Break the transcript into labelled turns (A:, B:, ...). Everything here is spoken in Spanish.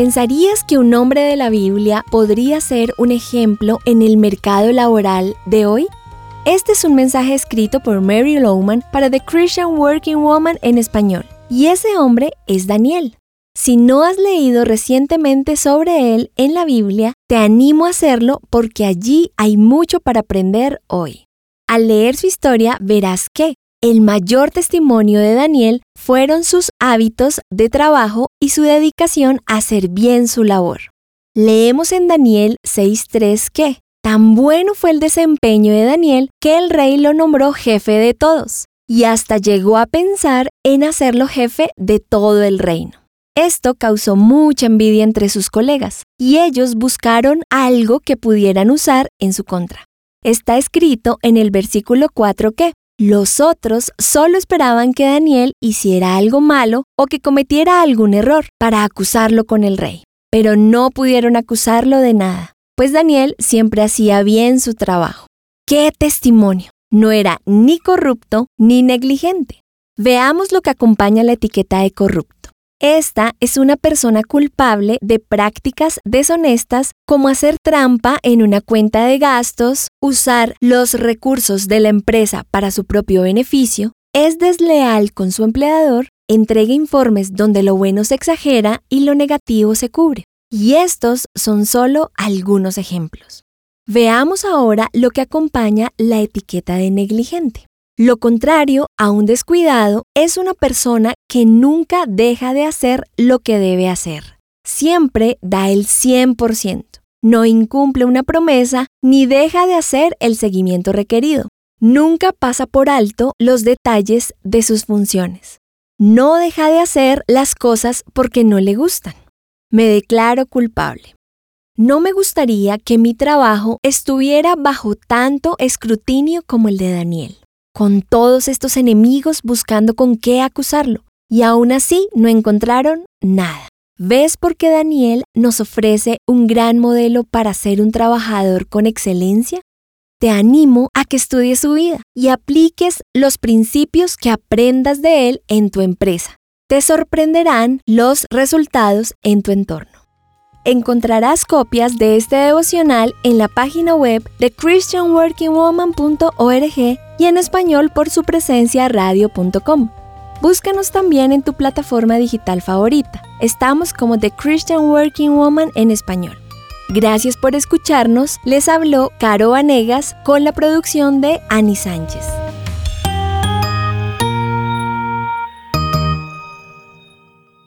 A: ¿Pensarías que un hombre de la Biblia podría ser un ejemplo en el mercado laboral de hoy? Este es un mensaje escrito por Mary Lowman para The Christian Working Woman en español, y ese hombre es Daniel. Si no has leído recientemente sobre él en la Biblia, te animo a hacerlo porque allí hay mucho para aprender hoy. Al leer su historia verás que el mayor testimonio de Daniel fueron sus hábitos de trabajo y su dedicación a hacer bien su labor. Leemos en Daniel 6.3 que tan bueno fue el desempeño de Daniel que el rey lo nombró jefe de todos y hasta llegó a pensar en hacerlo jefe de todo el reino. Esto causó mucha envidia entre sus colegas y ellos buscaron algo que pudieran usar en su contra. Está escrito en el versículo 4 que los otros solo esperaban que Daniel hiciera algo malo o que cometiera algún error para acusarlo con el rey, pero no pudieron acusarlo de nada, pues Daniel siempre hacía bien su trabajo. ¡Qué testimonio! No era ni corrupto ni negligente. Veamos lo que acompaña la etiqueta de corrupto. Esta es una persona culpable de prácticas deshonestas como hacer trampa en una cuenta de gastos, usar los recursos de la empresa para su propio beneficio, es desleal con su empleador, entrega informes donde lo bueno se exagera y lo negativo se cubre. Y estos son solo algunos ejemplos. Veamos ahora lo que acompaña la etiqueta de negligente. Lo contrario a un descuidado es una persona que nunca deja de hacer lo que debe hacer. Siempre da el 100%. No incumple una promesa ni deja de hacer el seguimiento requerido. Nunca pasa por alto los detalles de sus funciones. No deja de hacer las cosas porque no le gustan. Me declaro culpable. No me gustaría que mi trabajo estuviera bajo tanto escrutinio como el de Daniel con todos estos enemigos buscando con qué acusarlo, y aún así no encontraron nada. ¿Ves por qué Daniel nos ofrece un gran modelo para ser un trabajador con excelencia? Te animo a que estudies su vida y apliques los principios que aprendas de él en tu empresa. Te sorprenderán los resultados en tu entorno. Encontrarás copias de este devocional en la página web de christianworkingwoman.org y en español por su presencia radio.com. Búscanos también en tu plataforma digital favorita. Estamos como The Christian Working Woman en español. Gracias por escucharnos. Les habló Caro Vanegas con la producción de Ani Sánchez.